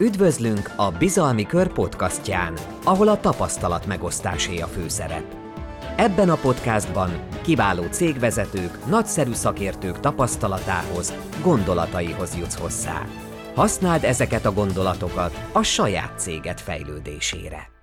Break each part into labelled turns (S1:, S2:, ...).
S1: Üdvözlünk a Bizalmi Kör podcastján, ahol a tapasztalat megosztásé a főszerep. Ebben a podcastban kiváló cégvezetők, nagyszerű szakértők tapasztalatához, gondolataihoz jutsz hozzá. Használd ezeket a gondolatokat a saját céged fejlődésére.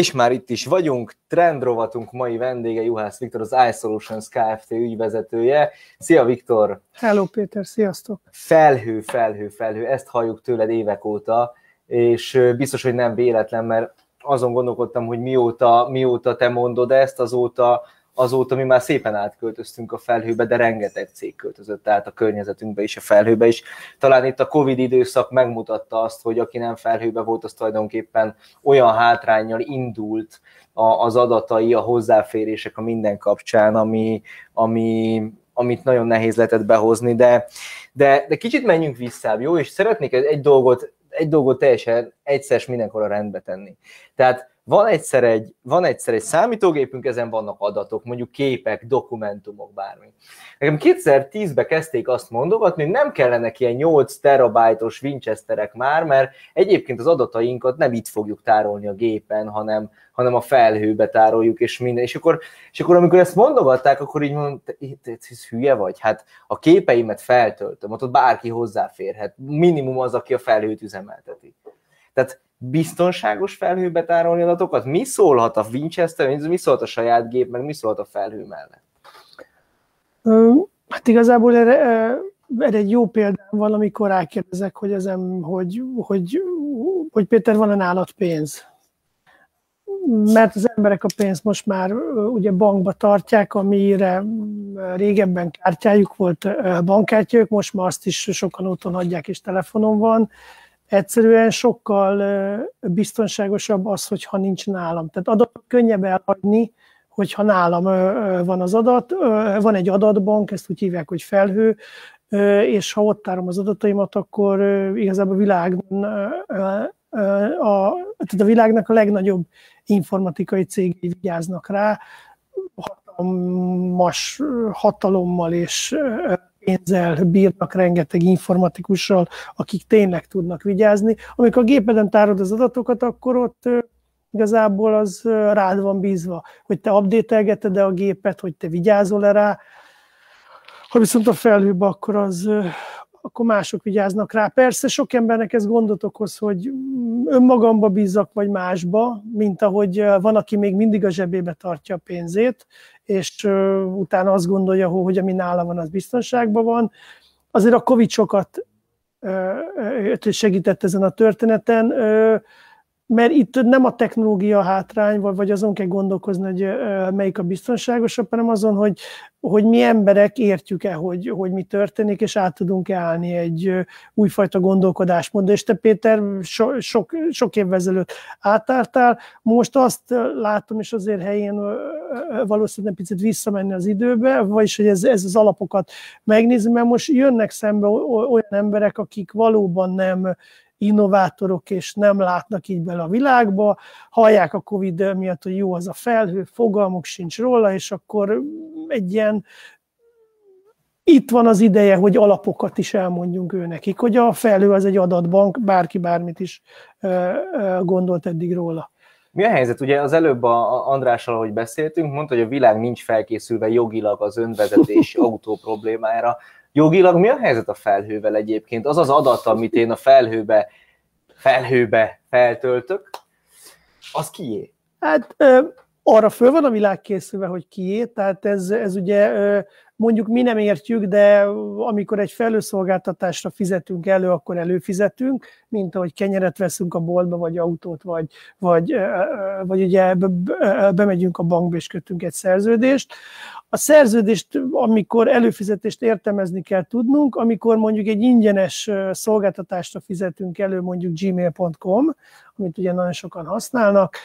S2: És már itt is vagyunk, trendrovatunk mai vendége Juhász Viktor, az iSolutions Kft. ügyvezetője. Szia Viktor!
S3: Hello Péter, sziasztok!
S2: Felhő, felhő, felhő, ezt halljuk tőled évek óta, és biztos, hogy nem véletlen, mert azon gondolkodtam, hogy mióta, mióta te mondod ezt, azóta azóta mi már szépen átköltöztünk a felhőbe, de rengeteg cég költözött át a környezetünkbe is, a felhőbe is. Talán itt a Covid időszak megmutatta azt, hogy aki nem felhőbe volt, az tulajdonképpen olyan hátrányjal indult az adatai, a hozzáférések a minden kapcsán, ami, ami, amit nagyon nehéz lehetett behozni, de, de, de kicsit menjünk vissza, jó? És szeretnék egy dolgot, egy dolgot teljesen egyszer mindenkor a rendbe tenni. Tehát van egyszer, egy, van egyszer egy számítógépünk, ezen vannak adatok, mondjuk képek, dokumentumok, bármi. Nekem 2010-ben kezdték azt mondogatni, hogy nem kellenek ilyen 8 terabájtos Winchesterek már, mert egyébként az adatainkat nem itt fogjuk tárolni a gépen, hanem, hanem a felhőbe tároljuk, és minden. És akkor, és akkor amikor ezt mondogatták, akkor így mondom, te, te, hülye vagy? Hát a képeimet feltöltöm, ott bárki hozzáférhet. Minimum az, aki a felhőt üzemelteti. Tehát biztonságos felhőbe tárolni adatokat? Mi szólhat a Winchester, mi szólhat a saját gép, meg mi szólhat a felhő mellett?
S3: Hát igazából erre, erre egy jó példám van, amikor rákérdezek, hogy, ezem, hogy, hogy, hogy Péter, van-e nálad pénz? Mert az emberek a pénzt most már ugye bankba tartják, amire régebben kártyájuk volt, bankkártyájuk, most már azt is sokan otthon hagyják, és telefonon van egyszerűen sokkal biztonságosabb az, hogyha nincs nálam. Tehát adatot könnyebb elhagyni, hogyha nálam van az adat, van egy adatbank, ezt úgy hívják, hogy felhő, és ha ott tárom az adataimat, akkor igazából a világ, a, tehát a világnak a legnagyobb informatikai cégei vigyáznak rá, hatalmas hatalommal és pénzzel bírnak rengeteg informatikussal, akik tényleg tudnak vigyázni. Amikor a gépeden tárod az adatokat, akkor ott igazából az rád van bízva, hogy te update e a gépet, hogy te vigyázol-e rá. Ha viszont a felhőbe, akkor az, akkor mások vigyáznak rá. Persze sok embernek ez gondot okoz, hogy önmagamba bízzak, vagy másba, mint ahogy van, aki még mindig a zsebébe tartja a pénzét, és utána azt gondolja, hogy ami nála van, az biztonságban van. Azért a Covid sokat segített ezen a történeten mert itt nem a technológia hátrány, vagy azon kell gondolkozni, hogy melyik a biztonságosabb, hanem azon, hogy, hogy mi emberek értjük-e, hogy, hogy mi történik, és át tudunk-e állni egy újfajta gondolkodásmódra. És te, Péter, so, sok, sok évvel ezelőtt átálltál, most azt látom, és azért helyén valószínűleg picit visszamenni az időbe, vagyis, hogy ez, ez az alapokat megnézni, mert most jönnek szembe olyan emberek, akik valóban nem innovátorok, és nem látnak így bele a világba, hallják a Covid miatt, hogy jó az a felhő, fogalmuk sincs róla, és akkor egy ilyen itt van az ideje, hogy alapokat is elmondjunk ő nekik, hogy a felhő az egy adatbank, bárki bármit is gondolt eddig róla.
S2: Mi a helyzet? Ugye az előbb a Andrással, ahogy beszéltünk, mondta, hogy a világ nincs felkészülve jogilag az önvezetési autó problémára. Jogilag mi a helyzet a felhővel egyébként? Az az adat, amit én a felhőbe, felhőbe feltöltök, az kié?
S3: Hát arra föl van a világ készülve, hogy kié, tehát ez, ez ugye mondjuk mi nem értjük, de amikor egy felőszolgáltatásra fizetünk elő, akkor előfizetünk, mint ahogy kenyeret veszünk a boltba, vagy autót, vagy, vagy, vagy ugye bemegyünk a bankba és kötünk egy szerződést. A szerződést, amikor előfizetést értelmezni kell tudnunk, amikor mondjuk egy ingyenes szolgáltatásra fizetünk elő, mondjuk gmail.com, amit ugye nagyon sokan használnak,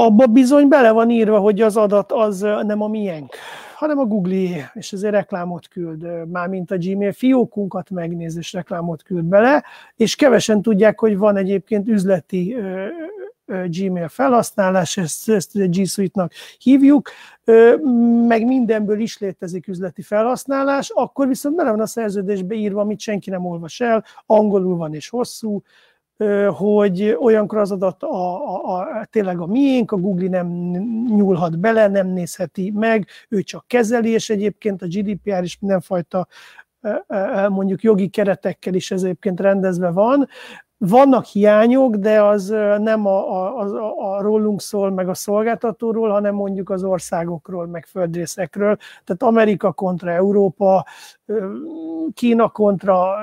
S3: Abba bizony bele van írva, hogy az adat az nem a miénk, hanem a Google, és ezért reklámot küld, mármint a Gmail fiókunkat megnéz, és reklámot küld bele, és kevesen tudják, hogy van egyébként üzleti Gmail felhasználás, ezt, ezt G Suite-nak hívjuk, meg mindenből is létezik üzleti felhasználás, akkor viszont bele van a szerződésbe írva, amit senki nem olvas el, angolul van és hosszú, hogy olyankor az adat a, a, a, tényleg a miénk, a Google nem nyúlhat bele, nem nézheti meg, ő csak kezeli, és egyébként a GDPR is mindenfajta mondjuk jogi keretekkel is ez egyébként rendezve van, vannak hiányok, de az nem a, a, a, a rólunk szól, meg a szolgáltatóról, hanem mondjuk az országokról, meg földrészekről. Tehát Amerika kontra Európa, Kína kontra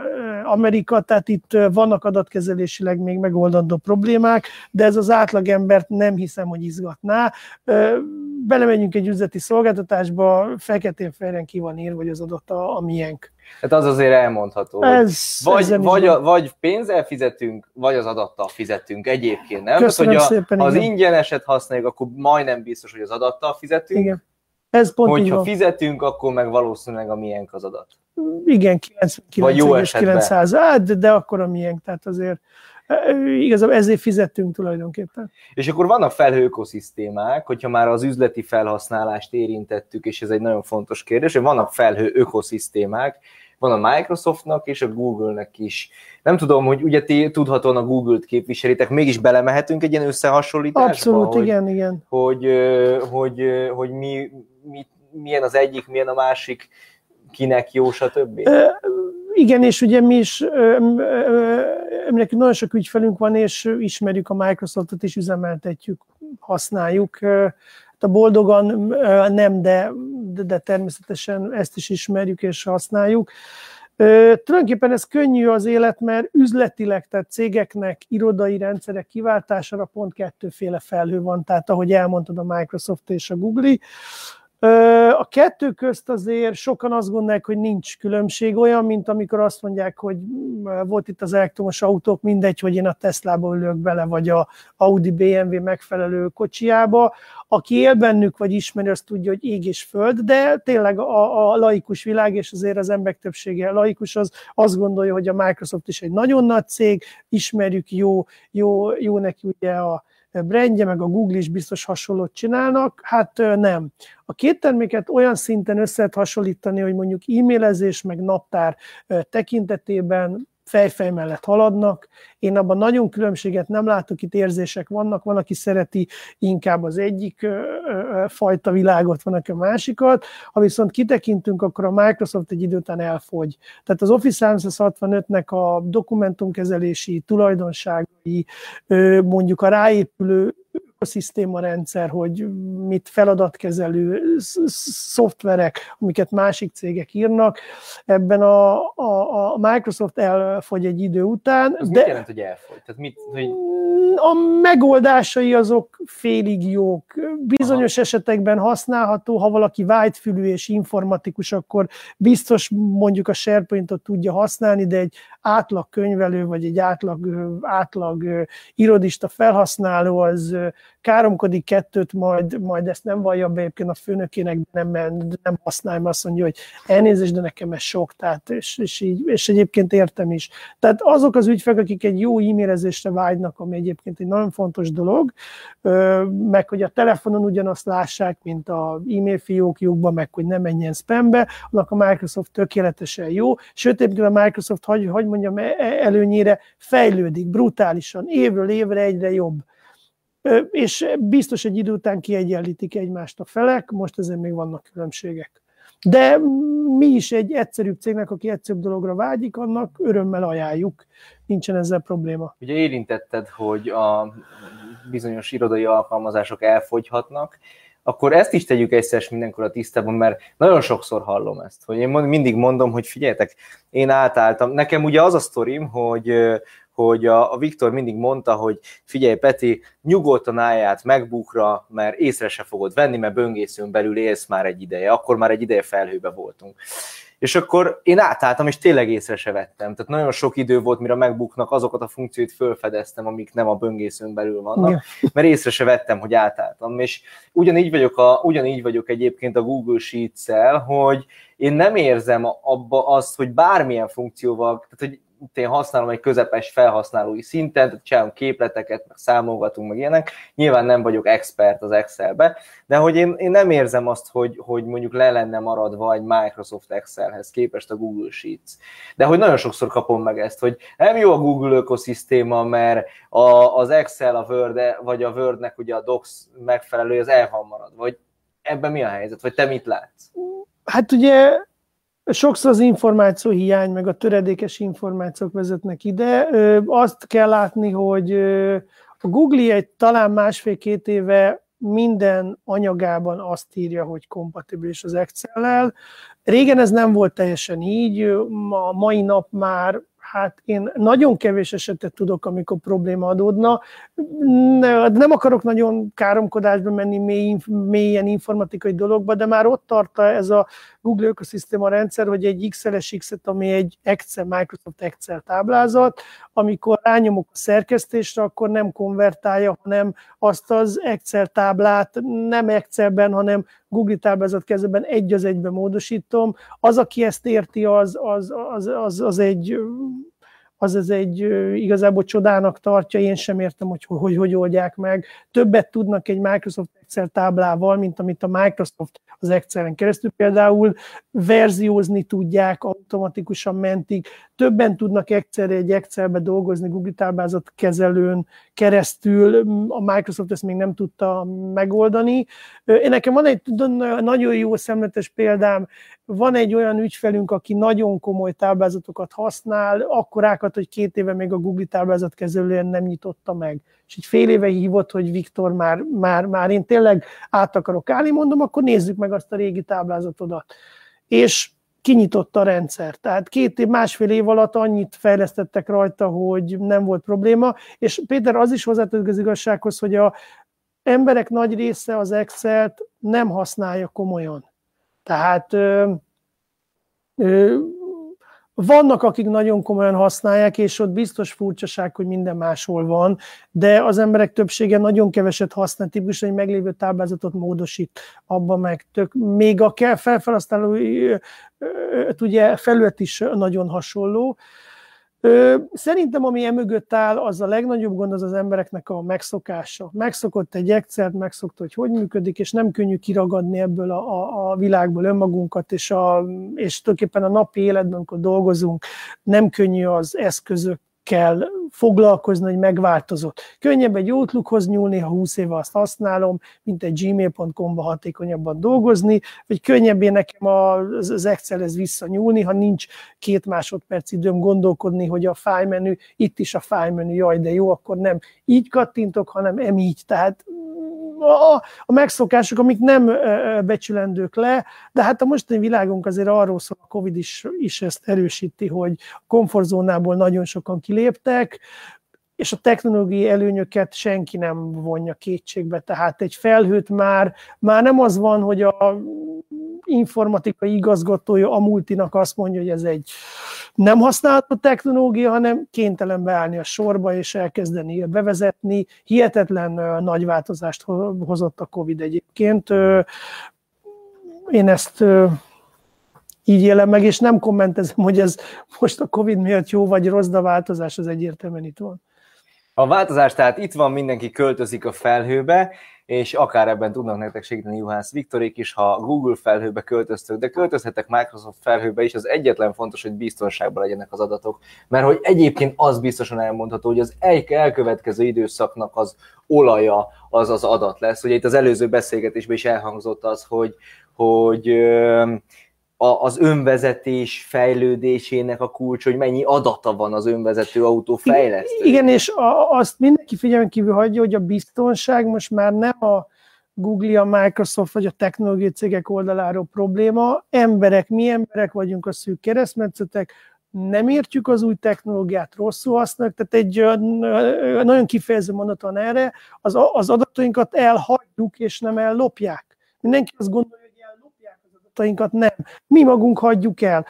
S3: Amerika, tehát itt vannak adatkezelésileg még megoldandó problémák, de ez az átlagembert nem hiszem, hogy izgatná. Belemegyünk egy üzleti szolgáltatásba, feketén-fejren ki van írva, hogy az adat a, a miénk.
S2: Hát az azért elmondható. Ez, vagy, vagy, a, vagy pénzzel fizetünk, vagy az adattal fizetünk egyébként, nem?
S3: Köszönöm
S2: Tehát,
S3: hogy a, szépen,
S2: ha az ingyeneset használjuk, akkor majdnem biztos, hogy az adattal fizetünk.
S3: Igen. Ez pont
S2: Hogyha fizetünk, akkor meg valószínűleg a miénk az adat.
S3: Igen, 99,900, de, de akkor a miénk, tehát azért igazából ezért fizettünk tulajdonképpen.
S2: És akkor vannak felhő ökoszisztémák, hogyha már az üzleti felhasználást érintettük, és ez egy nagyon fontos kérdés, hogy vannak felhő ökoszisztémák, van a Microsoftnak és a Google-nek is. Nem tudom, hogy ugye ti tudhatóan a Google-t képviselitek, mégis belemehetünk egy ilyen összehasonlításba?
S3: Abszolút, hogy, igen, igen.
S2: Hogy, hogy, hogy, hogy mi, mi, milyen az egyik, milyen a másik, kinek jó, stb.
S3: Igen, és ugye mi is, nekünk nagyon sok ügyfelünk van, és ismerjük a Microsoftot, és üzemeltetjük, használjuk. Hát a boldogan nem, de, de természetesen ezt is ismerjük és használjuk. Tulajdonképpen ez könnyű az élet, mert üzletileg, tehát cégeknek irodai rendszerek kiváltására pont kettőféle felhő van, tehát ahogy elmondtad a Microsoft és a Google. A kettő közt azért sokan azt gondolják, hogy nincs különbség, olyan, mint amikor azt mondják, hogy volt itt az elektromos autók, mindegy, hogy én a Tesla-ba ülök bele, vagy a Audi BMW megfelelő kocsiába. Aki él bennük, vagy ismeri, azt tudja, hogy ég és föld, de tényleg a, a laikus világ, és azért az emberek többsége laikus, az azt gondolja, hogy a Microsoft is egy nagyon nagy cég, ismerjük, jó, jó, jó neki ugye a, brandje, meg a Google is biztos hasonlót csinálnak, hát nem. A két terméket olyan szinten össze lehet hasonlítani, hogy mondjuk e-mailezés, meg naptár tekintetében fejfej mellett haladnak. Én abban nagyon különbséget nem látok, itt érzések vannak, van, aki szereti inkább az egyik fajta világot, van, aki a másikat. Ha viszont kitekintünk, akkor a Microsoft egy idő után elfogy. Tehát az Office 365-nek a dokumentumkezelési tulajdonságai, mondjuk a ráépülő ökoszisztéma rendszer, hogy mit feladatkezelő szoftverek, amiket másik cégek írnak. Ebben a, a, a Microsoft elfogy egy idő után.
S2: Az de mit jelent, hogy elfogy? Tehát mit, hogy...
S3: A megoldásai azok félig jók. Bizonyos Aha. esetekben használható, ha valaki vágyfülű és informatikus, akkor biztos mondjuk a SharePoint-ot tudja használni, de egy átlag könyvelő, vagy egy átlag, átlag irodista felhasználó az káromkodik kettőt, majd, majd ezt nem vallja be egyébként a főnökének, nem, nem használja, mert azt mondja, hogy elnézést, de nekem ez sok, tehát, és, és, így, és egyébként értem is. Tehát azok az ügyfelek, akik egy jó e-mailezésre vágynak, ami egyébként egy nagyon fontos dolog, meg hogy a telefonon ugyanazt lássák, mint a e-mail fiókjukban, meg hogy ne menjen spambe, annak a Microsoft tökéletesen jó, sőt, egyébként a Microsoft, hogy, hogy mondjam, e, előnyére fejlődik brutálisan, évről évre egyre jobb és biztos egy idő után kiegyenlítik egymást a felek, most ezen még vannak különbségek. De mi is egy egyszerűbb cégnek, aki egyszerűbb dologra vágyik, annak örömmel ajánljuk, nincsen ezzel probléma.
S2: Ugye érintetted, hogy a bizonyos irodai alkalmazások elfogyhatnak, akkor ezt is tegyük egyszer mindenkor a tisztában, mert nagyon sokszor hallom ezt, hogy én mindig mondom, hogy figyeljetek, én átálltam, nekem ugye az a sztorim, hogy hogy a, a Viktor mindig mondta, hogy figyelj Peti, nyugodtan állját megbukra, mert észre se fogod venni, mert böngészőn belül élsz már egy ideje, akkor már egy ideje felhőbe voltunk. és akkor én átálltam, és tényleg észre se vettem. Tehát nagyon sok idő volt, mire megbuknak azokat a funkcióit fölfedeztem, amik nem a böngészőn belül vannak, mert észre se vettem, hogy átálltam. És ugyanígy vagyok, a, ugyanígy vagyok egyébként a Google Sheets-el, hogy én nem érzem abba azt, hogy bármilyen funkcióval, tehát hogy én használom egy közepes felhasználói szinten, tehát csinálom képleteket, meg számolgatunk, meg ilyenek. Nyilván nem vagyok expert az Excelbe, de hogy én, én nem érzem azt, hogy, hogy mondjuk le lenne maradva egy Microsoft Excelhez képest a Google Sheets. De hogy nagyon sokszor kapom meg ezt, hogy nem jó a Google ökoszisztéma, mert a, az Excel, a Word, vagy a Wordnek ugye a Docs megfelelő, az el van maradva. Vagy ebben mi a helyzet? Vagy te mit látsz?
S3: Hát ugye sokszor az információ hiány, meg a töredékes információk vezetnek ide. Azt kell látni, hogy a Google egy talán másfél-két éve minden anyagában azt írja, hogy kompatibilis az Excel-lel. Régen ez nem volt teljesen így, a mai nap már Hát én nagyon kevés esetet tudok, amikor probléma adódna. Nem akarok nagyon káromkodásba menni mély, informatikai dologba, de már ott tart ez a Google ökoszisztéma rendszer, hogy egy XLS X-et, ami egy Excel, Microsoft Excel táblázat, amikor rányomok a szerkesztésre, akkor nem konvertálja, hanem azt az Excel táblát nem Excelben, hanem Google táblázat kezében egy az egybe módosítom. Az, aki ezt érti, az, az, az, az, az egy az ez egy igazából csodának tartja, én sem értem, hogy hogy, hogy oldják meg. Többet tudnak egy Microsoft Excel táblával, mint amit a Microsoft az Excel-en keresztül. Például verziózni tudják, automatikusan mentik, többen tudnak egyszerre egy Excelbe dolgozni Google táblázat kezelőn keresztül, a Microsoft ezt még nem tudta megoldani. Én nekem van egy nagyon jó szemletes példám, van egy olyan ügyfelünk, aki nagyon komoly táblázatokat használ, akkorákat, hogy két éve még a Google táblázatkezelően nem nyitotta meg. És egy fél éve hívott, hogy Viktor, már, már, már én tényleg át akarok állni, mondom, akkor nézzük meg azt a régi táblázatodat. És kinyitotta a rendszer. Tehát két év, másfél év alatt annyit fejlesztettek rajta, hogy nem volt probléma, és Péter az is hozzátett az igazsághoz, hogy a emberek nagy része az Excel-t nem használja komolyan. Tehát ö, ö, vannak, akik nagyon komolyan használják, és ott biztos furcsaság, hogy minden máshol van, de az emberek többsége nagyon keveset használ, típusan egy meglévő táblázatot módosít, abban meg tök, még a kell felfelhasználó ugye felület is nagyon hasonló, Szerintem, ami emögött áll, az a legnagyobb gond az az embereknek a megszokása. Megszokott egy excel megszokta, hogy hogy működik, és nem könnyű kiragadni ebből a, a, a világból önmagunkat, és, a, és tulajdonképpen a napi életben, amikor dolgozunk, nem könnyű az eszközök kell foglalkozni, hogy megváltozott. Könnyebb egy Outlookhoz nyúlni, ha 20 éve azt használom, mint egy gmail.com-ba hatékonyabban dolgozni, vagy könnyebb én nekem az Excelhez visszanyúlni, ha nincs két másodperc időm gondolkodni, hogy a file menü, itt is a file menü, jaj, de jó, akkor nem így kattintok, hanem em így. Tehát a, a megszokások, amik nem becsülendők le, de hát a mostani világunk azért arról szól, a Covid is, is ezt erősíti, hogy a komfortzónából nagyon sokan kiléptek, és a technológiai előnyöket senki nem vonja kétségbe. Tehát egy felhőt már, már nem az van, hogy a informatikai igazgatója a multinak azt mondja, hogy ez egy nem használható technológia, hanem kénytelen beállni a sorba és elkezdeni bevezetni. Hihetetlen nagy változást hozott a Covid egyébként. Én ezt így élem meg, és nem kommentezem, hogy ez most a Covid miatt jó vagy rossz, de a változás az egyértelműen itt van.
S2: A változás tehát itt van, mindenki költözik a felhőbe, és akár ebben tudnak nektek segíteni Juhász Viktorék is, ha Google felhőbe költöztök, de költözhetek Microsoft felhőbe is, az egyetlen fontos, hogy biztonságban legyenek az adatok, mert hogy egyébként az biztosan elmondható, hogy az egy elkövetkező időszaknak az olaja az az adat lesz. Ugye itt az előző beszélgetésben is elhangzott az, hogy, hogy az önvezetés fejlődésének a kulcs, hogy mennyi adata van az önvezető autó fejlesztő.
S3: Igen, és a, azt mindenki figyelmen kívül hagyja, hogy a biztonság most már nem a Google, a Microsoft vagy a technológiai cégek oldaláról probléma. Emberek, mi emberek vagyunk a szűk keresztmetszetek, nem értjük az új technológiát, rosszul használjuk, tehát egy nagyon kifejező mondat van erre, az, az adatainkat elhagyjuk és nem ellopják. Mindenki azt gondolja, adatainkat, nem. Mi magunk hagyjuk el.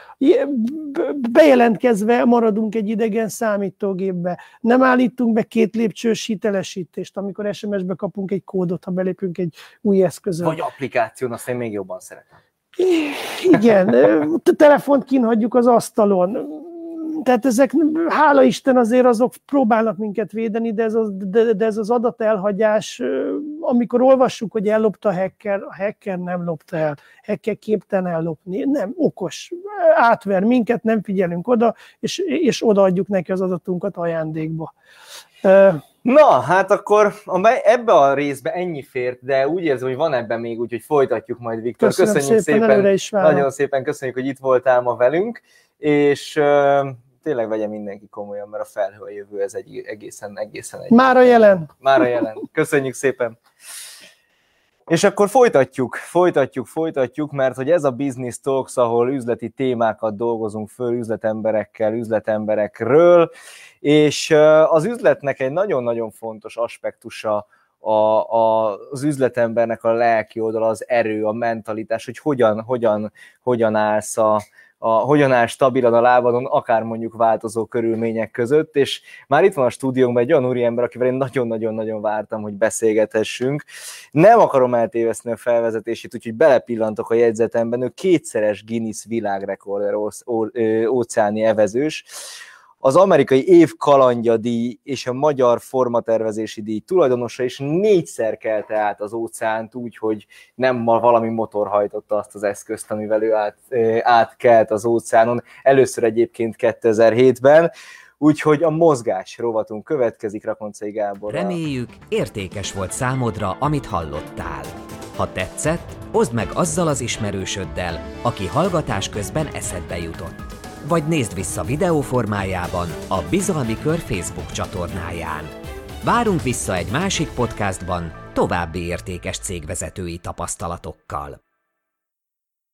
S3: Bejelentkezve maradunk egy idegen számítógépbe. Nem állítunk be két lépcsős hitelesítést, amikor SMS-be kapunk egy kódot, ha belépünk egy új eszközön.
S2: Vagy applikáción, azt én még jobban szeretem.
S3: Igen, telefont kínhagyjuk az asztalon tehát ezek, hála Isten azért azok próbálnak minket védeni, de ez az, de, de ez az adatelhagyás, amikor olvassuk, hogy ellopta a hacker, a hacker nem lopta el, hacker képtelen ellopni, nem, okos, átver minket, nem figyelünk oda, és, és odaadjuk neki az adatunkat ajándékba.
S2: Na, hát akkor ebbe a részbe ennyi fért, de úgy érzem, hogy van ebben még, úgyhogy folytatjuk majd, Viktor.
S3: Köszönöm köszönjük szépen, szépen is
S2: nagyon szépen köszönjük, hogy itt voltál ma velünk, és tényleg vegye mindenki komolyan, mert a felhő a jövő, ez egy egészen, egészen egy...
S3: Már a jelen.
S2: Már a jelen. Köszönjük szépen. És akkor folytatjuk, folytatjuk, folytatjuk, mert hogy ez a Business Talks, ahol üzleti témákat dolgozunk föl üzletemberekkel, üzletemberekről, és az üzletnek egy nagyon-nagyon fontos aspektusa a, a, az üzletembernek a lelki oldala, az erő, a mentalitás, hogy hogyan, hogyan, hogyan állsz a, a, hogyan áll stabilan a lábadon, akár mondjuk változó körülmények között, és már itt van a stúdiónkban egy olyan úriember, akivel én nagyon-nagyon-nagyon vártam, hogy beszélgethessünk. Nem akarom eltéveszni a felvezetését, úgyhogy belepillantok a jegyzetemben, ő kétszeres Guinness világrekorder óceáni evezős, az amerikai év kalandja díj és a magyar formatervezési díj tulajdonosa is négyszer kelte át az óceánt úgy, hogy nem ma valami motor hajtotta azt az eszközt, amivel ő át, átkelt az óceánon. Először egyébként 2007-ben, Úgyhogy a mozgás rovatunk következik Rakoncai Gábor.
S1: Reméljük, értékes volt számodra, amit hallottál. Ha tetszett, oszd meg azzal az ismerősöddel, aki hallgatás közben eszedbe jutott vagy nézd vissza videó formájában a Bizalmi Kör Facebook csatornáján. Várunk vissza egy másik podcastban további értékes cégvezetői tapasztalatokkal.